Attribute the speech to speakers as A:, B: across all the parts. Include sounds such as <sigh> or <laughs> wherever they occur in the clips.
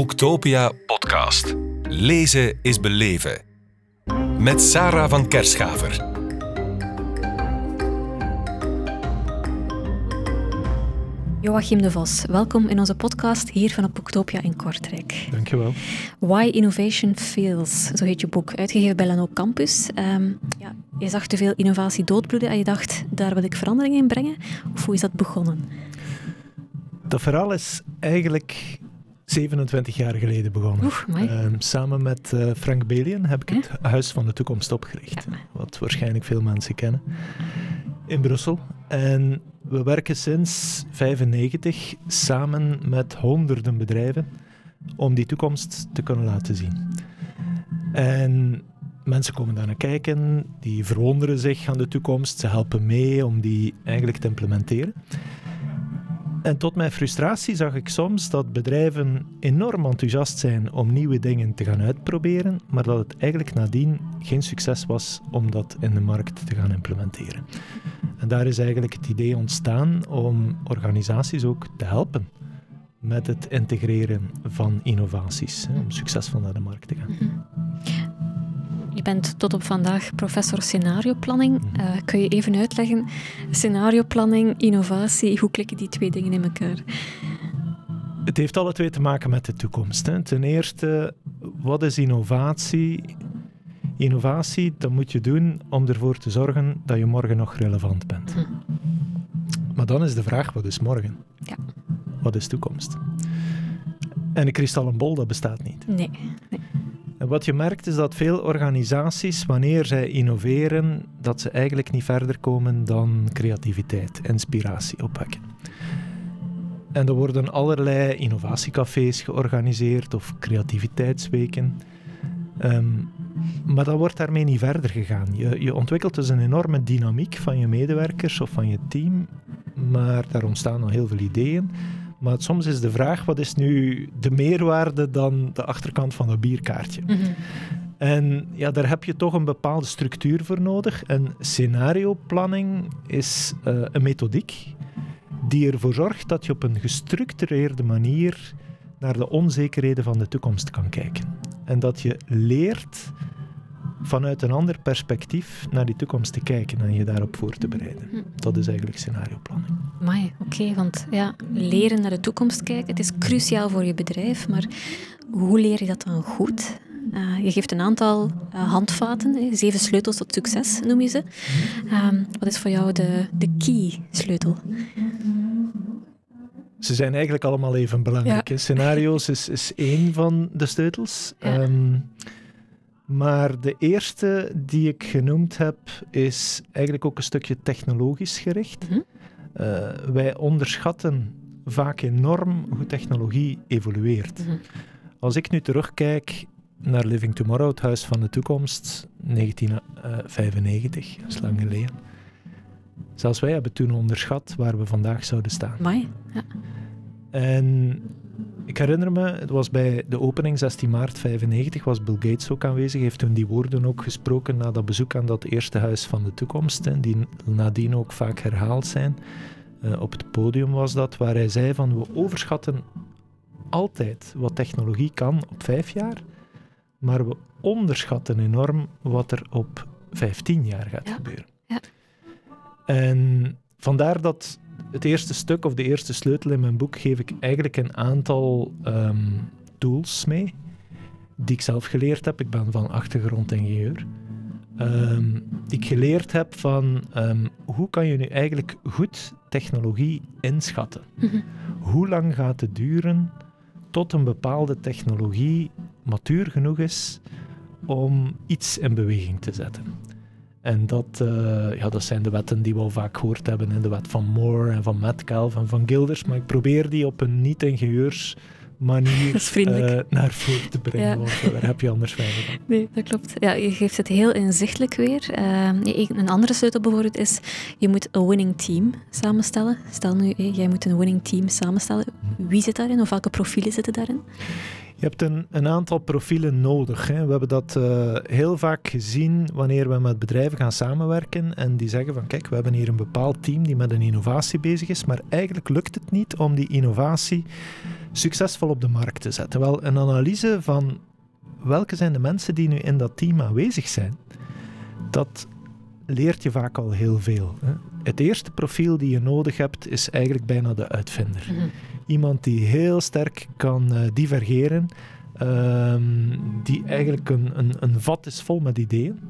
A: Boektopia podcast. Lezen is beleven. Met Sarah van Kerschaver.
B: Joachim de Vos, welkom in onze podcast hier van Boektopia in Kortrijk.
C: Dankjewel.
B: Why Innovation Fails, zo heet je boek, uitgegeven bij Lano Campus. Um, ja, je zag te veel innovatie doodbloeden en je dacht, daar wil ik verandering in brengen. Of hoe is dat begonnen?
C: Dat verhaal is eigenlijk 27 jaar geleden begonnen.
B: Uh,
C: samen met uh, Frank Belian heb ik het Huis van de Toekomst opgericht. Ja. Wat waarschijnlijk veel mensen kennen. In Brussel. En we werken sinds 1995 samen met honderden bedrijven om die toekomst te kunnen laten zien. En mensen komen daar naar kijken, die verwonderen zich aan de toekomst, ze helpen mee om die eigenlijk te implementeren. En tot mijn frustratie zag ik soms dat bedrijven enorm enthousiast zijn om nieuwe dingen te gaan uitproberen, maar dat het eigenlijk nadien geen succes was om dat in de markt te gaan implementeren. En daar is eigenlijk het idee ontstaan om organisaties ook te helpen met het integreren van innovaties, om succesvol naar de markt te gaan.
B: Je bent tot op vandaag professor scenarioplanning. Uh, kun je even uitleggen, scenarioplanning, innovatie, hoe klikken die twee dingen in elkaar?
C: Het heeft alle twee te maken met de toekomst. Hè. Ten eerste, wat is innovatie? Innovatie, dat moet je doen om ervoor te zorgen dat je morgen nog relevant bent. Hm. Maar dan is de vraag, wat is morgen?
B: Ja.
C: Wat is toekomst? En een kristallenbol, dat bestaat niet.
B: Nee. nee.
C: Wat je merkt is dat veel organisaties, wanneer zij innoveren, dat ze eigenlijk niet verder komen dan creativiteit, inspiratie opwekken. En er worden allerlei innovatiecafés georganiseerd of creativiteitsweken. Ehm, maar dat wordt daarmee niet verder gegaan. Je, je ontwikkelt dus een enorme dynamiek van je medewerkers of van je team, maar daar ontstaan al heel veel ideeën. Maar soms is de vraag, wat is nu de meerwaarde dan de achterkant van dat bierkaartje? Mhm. En ja, daar heb je toch een bepaalde structuur voor nodig. En scenarioplanning is uh, een methodiek die ervoor zorgt dat je op een gestructureerde manier naar de onzekerheden van de toekomst kan kijken. En dat je leert vanuit een ander perspectief naar die toekomst te kijken en je daarop voor te bereiden. Hm. Dat is eigenlijk scenarioplanning.
B: Maar oké, want ja, leren naar de toekomst kijken, het is cruciaal voor je bedrijf, maar hoe leer je dat dan goed? Uh, je geeft een aantal uh, handvaten, zeven sleutels tot succes noem je ze. Uh, wat is voor jou de, de key sleutel?
C: Ze zijn eigenlijk allemaal even belangrijk. Ja. Scenario's is, is één van de sleutels. Ja. Um, maar de eerste die ik genoemd heb, is eigenlijk ook een stukje technologisch gericht. Mhm. Eh, wij onderschatten vaak enorm hoe technologie evolueert. Mhm. Als ik nu terugkijk naar Living Tomorrow, het Huis van de Toekomst, 1995, dat is lang geleden. Zelfs wij hebben toen onderschat waar we vandaag zouden staan.
B: Mai, ja.
C: En ik herinner me, het was bij de opening 16 maart 95, was Bill Gates ook aanwezig. heeft toen die woorden ook gesproken na dat bezoek aan dat eerste huis van de toekomst, en die nadien ook vaak herhaald zijn. Uh, op het podium was dat, waar hij zei van we overschatten altijd wat technologie kan op vijf jaar, maar we onderschatten enorm wat er op 15 jaar gaat gebeuren.
B: Ja.
C: En vandaar dat het eerste stuk of de eerste sleutel in mijn boek geef ik eigenlijk een aantal um, tools mee die ik zelf geleerd heb. Ik ben van achtergrond ingenieur. Um, die ik geleerd heb van um, hoe kan je nu eigenlijk goed technologie inschatten? Mhm. Hoe lang gaat het duren tot een bepaalde technologie matuur genoeg is om iets in beweging te zetten? En dat, uh, ja, dat zijn de wetten die we al vaak gehoord hebben. In de wet van Moore en van Metcalfe en van Gilders. Maar ik probeer die op een niet-ingenieurs manier <laughs> uh, naar voren te brengen. Ja. Want daar heb je anders weinig van.
B: Nee, dat klopt. Ja, je geeft het heel inzichtelijk weer. Uh, een andere sleutel bijvoorbeeld is, je moet een winning team samenstellen. Stel nu, jij moet een winning team samenstellen. Wie zit daarin of welke profielen zitten daarin?
C: Je hebt een, een aantal profielen nodig. Hè. We hebben dat uh, heel vaak gezien wanneer we met bedrijven gaan samenwerken en die zeggen van kijk, we hebben hier een bepaald team die met een innovatie bezig is, maar eigenlijk lukt het niet om die innovatie succesvol op de markt te zetten? Wel, een analyse van welke zijn de mensen die nu in dat team aanwezig zijn, dat leert je vaak al heel veel. Hè. Het eerste profiel die je nodig hebt is eigenlijk bijna de uitvinder.
B: Mhm.
C: Iemand die heel sterk kan eh, divergeren, ehm, die eigenlijk een, een, een vat is vol met ideeën.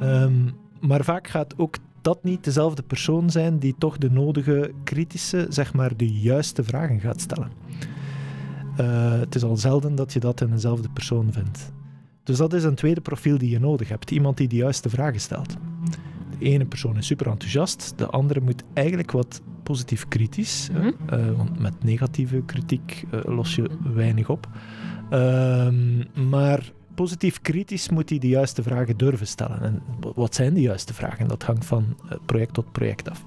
C: Ehm, maar vaak gaat ook dat niet dezelfde persoon zijn die toch de nodige kritische, zeg maar de juiste vragen gaat stellen. Eh, het is al zelden dat je dat in eenzelfde persoon vindt. Dus dat is een tweede profiel die je nodig hebt. Iemand die de juiste vragen stelt. De ene persoon is super enthousiast, de andere moet eigenlijk wat positief kritisch.
B: Mhm.
C: Eh, want met negatieve kritiek eh, los je weinig op. Ehm, maar positief kritisch moet hij de juiste vragen durven stellen. En wat zijn de juiste vragen? Dat hangt van eh, project tot project af.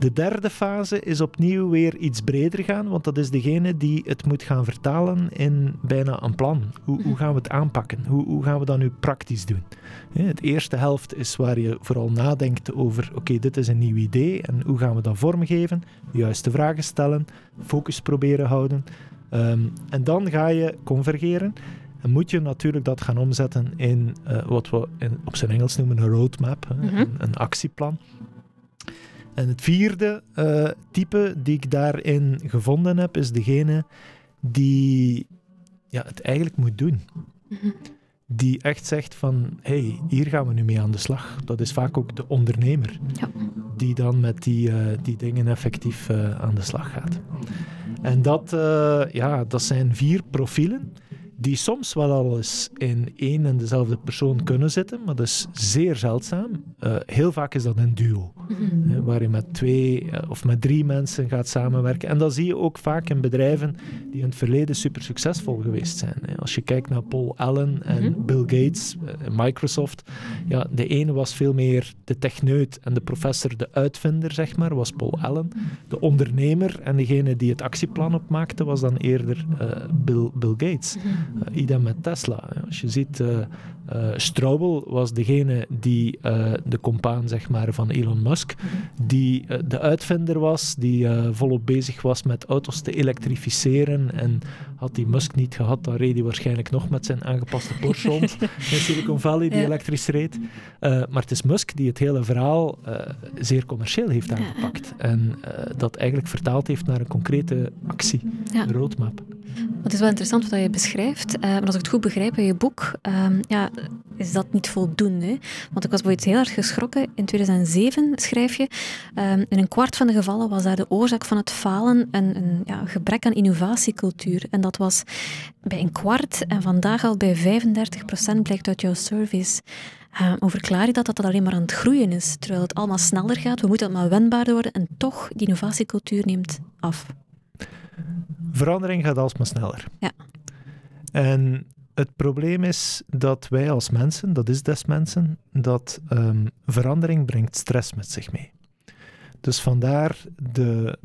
C: De derde fase is opnieuw weer iets breder gaan, want dat is degene die het moet gaan vertalen in bijna een plan. Hoe, hoe gaan we het aanpakken? Hoe, hoe gaan we dat nu praktisch doen? Het eerste helft is waar je vooral nadenkt over, oké, dit is een nieuw idee en hoe gaan we dat vormgeven? De juiste vragen stellen, focus proberen houden. Ehm, en dan ga je convergeren. En moet je natuurlijk dat gaan omzetten in eh, wat we in, op zijn Engels noemen een roadmap,
B: Mhm.
C: een, een actieplan. En het vierde eh, type die ik daarin gevonden heb, is degene die ja, het eigenlijk moet doen.
B: Mhm.
C: Die echt zegt van, hey, hier gaan we nu mee aan de slag. Dat is vaak ook de ondernemer
B: Ja.
C: die dan met die, eh, die dingen effectief eh, aan de slag gaat. En dat, ja, dat zijn vier profielen die soms wel al eens in één en dezelfde persoon kunnen zitten, maar dat is zeer zeldzaam. Heel vaak is dat een duo,
B: Mhm.
C: waar je met twee eh, of met drie mensen gaat samenwerken. En dat zie je ook vaak in bedrijven die in het verleden super succesvol geweest zijn. Als je kijkt naar Paul Allen en
B: Mhm.
C: Bill Gates, eh, Microsoft, ja, de ene was veel meer de techneut en de professor, de uitvinder, zeg maar, was Paul Allen. De ondernemer en degene die het actieplan opmaakte, was dan eerder eh, Bill, Bill Gates. Uh, idem met Tesla. Als je ziet, eh, Straubel was degene die de compaan zeg maar, van Elon Musk, die eh, de uitvinder was, die eh, volop bezig was met auto's te elektrificeren. En had die Musk niet gehad, dan reed hij waarschijnlijk nog met zijn aangepaste Porsche rond <laughs> in Silicon Valley, die
B: Ja.
C: elektrisch reed. Eh, maar het is Musk die het hele verhaal zeer commercieel heeft aangepakt. En dat eigenlijk vertaald heeft naar een concrete actie,
B: Ja.
C: een roadmap.
B: Het is wel interessant wat je beschrijft, maar als ik het goed begrijp in je boek, ehm, ja, is dat niet voldoende. Want ik was bijvoorbeeld heel erg geschrokken. In 2007 schrijf je, ehm, in een kwart van de gevallen was daar de oorzaak van het falen een, een ja, gebrek aan innovatiecultuur. En dat was bij een kwart en vandaag al bij 35 procent blijkt uit jouw surveys. Eh, hoe verklaar je dat, dat dat alleen maar aan het groeien is, terwijl het allemaal sneller gaat, we moeten het maar wendbaarder worden en toch, die innovatiecultuur neemt af.
C: Verandering gaat alsmaar sneller.
B: Ja.
C: En het probleem is dat wij als mensen, dat is des mensen, dat ehm, verandering brengt stress met zich mee. Dus vandaar de,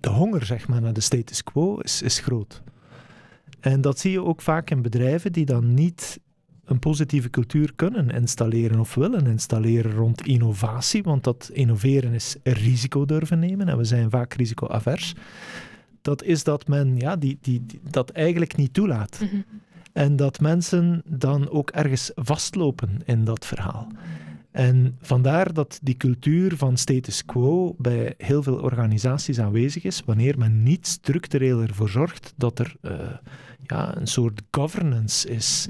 C: de honger zeg maar, naar de status quo is, is groot. En dat zie je ook vaak in bedrijven die dan niet een positieve cultuur kunnen installeren of willen installeren rond innovatie, want dat innoveren is risico durven nemen en we zijn vaak risicoavers dat is dat men ja, die, die, die- dat eigenlijk niet toelaat.
B: Mhm.
C: En dat mensen dan ook ergens vastlopen in dat verhaal. En vandaar dat die cultuur van status quo bij heel veel organisaties aanwezig is, wanneer men niet structureel ervoor zorgt dat er eh, ja, een soort governance is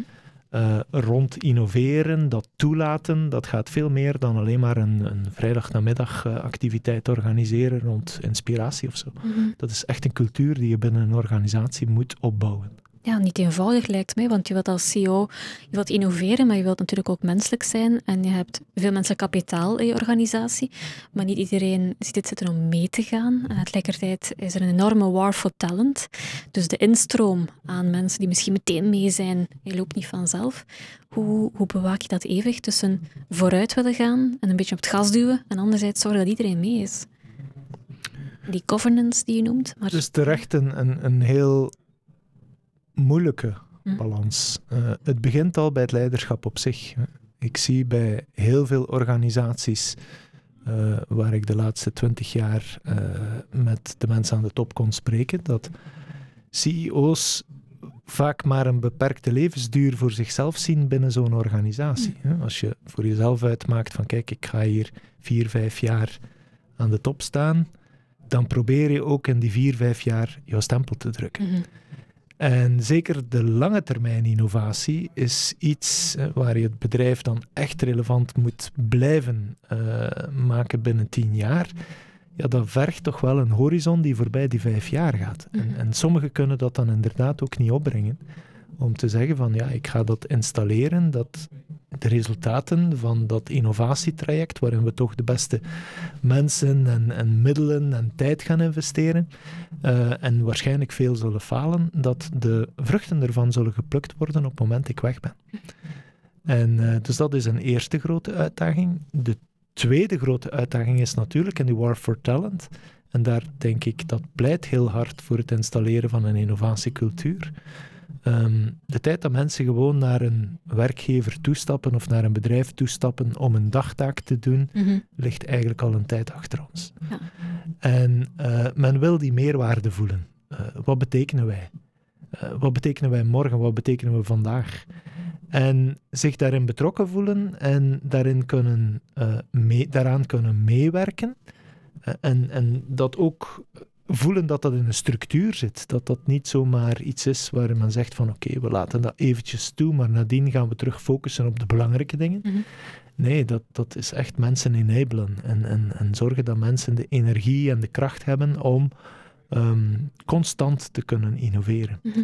C: eh, rond innoveren, dat toelaten. Dat gaat veel meer dan alleen maar een, een vrijdagnamiddag activiteit organiseren rond inspiratie of zo.
B: Mhm.
C: Dat is echt een cultuur die je binnen een organisatie moet opbouwen.
B: Ja, niet eenvoudig lijkt mij, want je wilt als CEO je wilt innoveren, maar je wilt natuurlijk ook menselijk zijn. En je hebt veel menselijk kapitaal in je organisatie, maar niet iedereen ziet het zitten om mee te gaan. En tegelijkertijd is er een enorme war for talent. Dus de instroom aan mensen die misschien meteen mee zijn, je loopt niet vanzelf. Hoe, hoe bewaak je dat evenwicht tussen vooruit willen gaan en een beetje op het gas duwen, en anderzijds zorgen dat iedereen mee is? Die governance die je noemt. Maar...
C: Dus terecht een, een heel moeilijke
B: Hm.
C: balans. Eh, het begint al bij het leiderschap op zich. Ik zie bij heel veel organisaties eh, waar ik de laatste twintig jaar eh, met de mensen aan de top kon spreken, dat CEO's vaak maar een beperkte levensduur voor zichzelf zien binnen zo'n organisatie. Als je voor jezelf uitmaakt van kijk, ik ga hier vier, vijf jaar aan de top staan, dan probeer je ook in die vier, vijf jaar jouw stempel te drukken.
B: Mhm.
C: En zeker de lange termijn innovatie is iets eh, waar je het bedrijf dan echt relevant moet blijven uh, maken binnen tien jaar. Ja, dat vergt toch wel een horizon die voorbij die vijf jaar gaat. En,
B: Mhm.
C: en sommigen kunnen dat dan inderdaad ook niet opbrengen. Om te zeggen van ja, ik ga dat installeren, dat de resultaten van dat innovatietraject, waarin we toch de beste mensen en, en middelen en tijd gaan investeren, eh, en waarschijnlijk veel zullen falen, dat de vruchten ervan zullen geplukt worden op het moment ik weg ben. En eh, dus dat is een eerste grote uitdaging. De tweede grote uitdaging is natuurlijk in die War for Talent. En daar denk ik dat pleit heel hard voor het installeren van een innovatiecultuur. Ehm, de tijd dat mensen gewoon naar een werkgever toestappen of naar een bedrijf toestappen om een dagtaak te doen,
B: Mhm.
C: ligt eigenlijk al een tijd achter ons.
B: Ja.
C: En eh, men wil die meerwaarde voelen. Eh, wat betekenen wij? Eh, wat betekenen wij morgen? Wat betekenen we vandaag? En zich daarin betrokken voelen en daarin kunnen, mee, daaraan kunnen meewerken. En, en dat ook voelen dat dat in een structuur zit. Dat dat niet zomaar iets is waar men zegt van oké, we laten dat eventjes toe, maar nadien gaan we terug focussen op de belangrijke dingen.
B: Mhm.
C: Nee, dat, dat is echt mensen enablen en, en, en zorgen dat mensen de energie en de kracht hebben om ehm, constant te kunnen innoveren.
B: Mhm.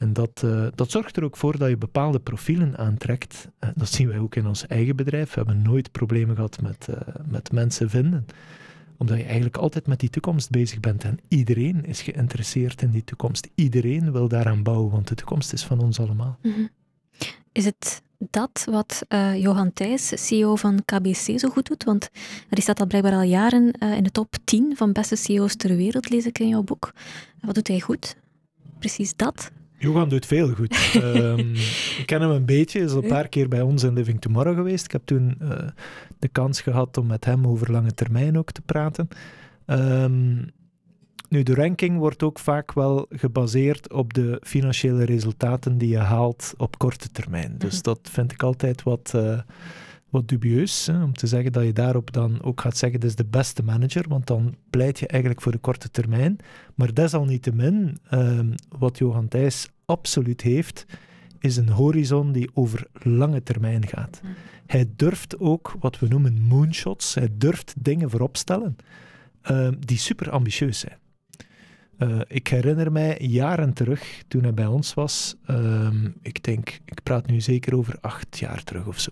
C: En dat, eh, dat zorgt er ook voor dat je bepaalde profielen aantrekt. Eh, dat zien wij ook in ons eigen bedrijf. We hebben nooit problemen gehad met, eh, met mensen vinden. Omdat je eigenlijk altijd met die toekomst bezig bent. En iedereen is geïnteresseerd in die toekomst. Iedereen wil daaraan bouwen, want de toekomst is van ons allemaal.
B: Mhm. Is het dat wat eh, Johan Thijs, CEO van KBC, zo goed doet? Want die staat al blijkbaar al jaren eh, in de top 10 van beste CEO's ter wereld, lees ik in jouw boek. Wat doet hij goed? Precies dat?
C: Johan doet veel goed. <laughs> Ehm, ik ken hem een beetje, is al een paar keer bij ons in Living Tomorrow geweest. Ik heb toen eh, de kans gehad om met hem over lange termijn ook te praten. Ehm, nu, de ranking wordt ook vaak wel gebaseerd op de financiële resultaten die je haalt op korte termijn. Dus
B: Mhm.
C: dat vind ik altijd wat, eh, wat dubieus, hè, om te zeggen dat je daarop dan ook gaat zeggen, dit is de beste manager, want dan pleit je eigenlijk voor de korte termijn. Maar desalniettemin, ehm, wat Johan Thijs absoluut heeft, is een horizon die over lange termijn gaat.
B: Mhm.
C: Hij durft ook wat we noemen moonshots, hij durft dingen voorop stellen ehm, die super ambitieus zijn. Eh, ik herinner mij jaren terug, toen hij bij ons was, ehm, ik denk, ik praat nu zeker over acht jaar terug of zo,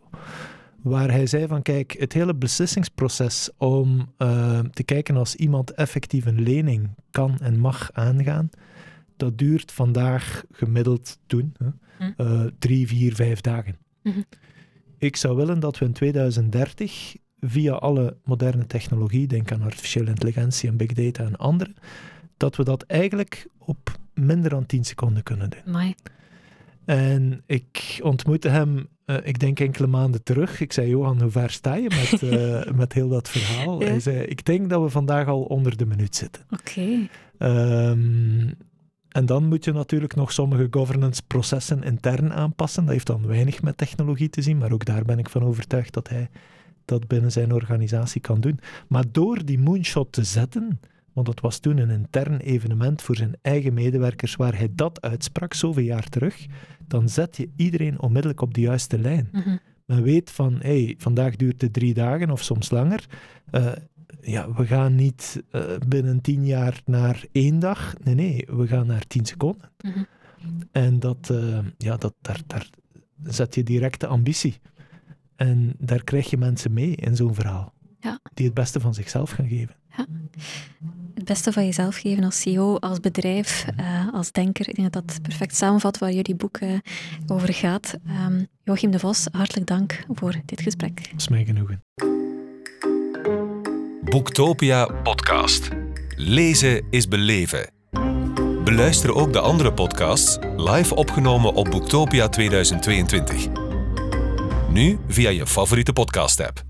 C: waar hij zei van kijk, het hele beslissingsproces om eh, te kijken als iemand effectief een lening kan en mag aangaan, dat duurt vandaag gemiddeld toen hè,
B: Hm.
C: eh, drie, vier, vijf dagen.
B: Mhm.
C: Ik zou willen dat we in 2030 via alle moderne technologie, denk aan artificiële intelligentie en big data en andere, dat we dat eigenlijk op minder dan 10 seconden kunnen doen.
B: Amai.
C: En ik ontmoette hem, eh, ik denk enkele maanden terug. Ik zei, Johan, hoe ver sta je met, <laughs> eh, met heel dat verhaal?
B: Ja.
C: Hij zei, ik denk dat we vandaag al onder de minuut zitten.
B: Oké.
C: Ehm, en dan moet je natuurlijk nog sommige governance-processen intern aanpassen. Dat heeft dan weinig met technologie te zien, maar ook daar ben ik van overtuigd dat hij dat binnen zijn organisatie kan doen. Maar door die moonshot te zetten, want dat was toen een intern evenement voor zijn eigen medewerkers waar hij dat uitsprak, zoveel jaar terug, dan zet je iedereen onmiddellijk op de juiste lijn.
B: Mhm.
C: Men weet van, hey, vandaag duurt het drie dagen of soms langer. Eh, ja, we gaan niet eh, binnen tien jaar naar één dag. Nee, nee, we gaan naar tien seconden.
B: Mhm.
C: En dat, eh, ja, dat, daar, daar zet je directe ambitie. En daar krijg je mensen mee in zo'n verhaal.
B: Ja.
C: Die het beste van zichzelf gaan geven.
B: Het beste van jezelf geven als CEO, als bedrijf, eh, als denker. Ik denk dat dat perfect samenvat waar jullie boek eh, over gaat. Ehm, Joachim de Vos, hartelijk dank voor dit gesprek.
C: Dat is mij genoegen.
A: Boektopia podcast. Lezen is beleven. Beluister ook de andere podcasts live opgenomen op Boektopia 2022. Nu via je favoriete podcast-app.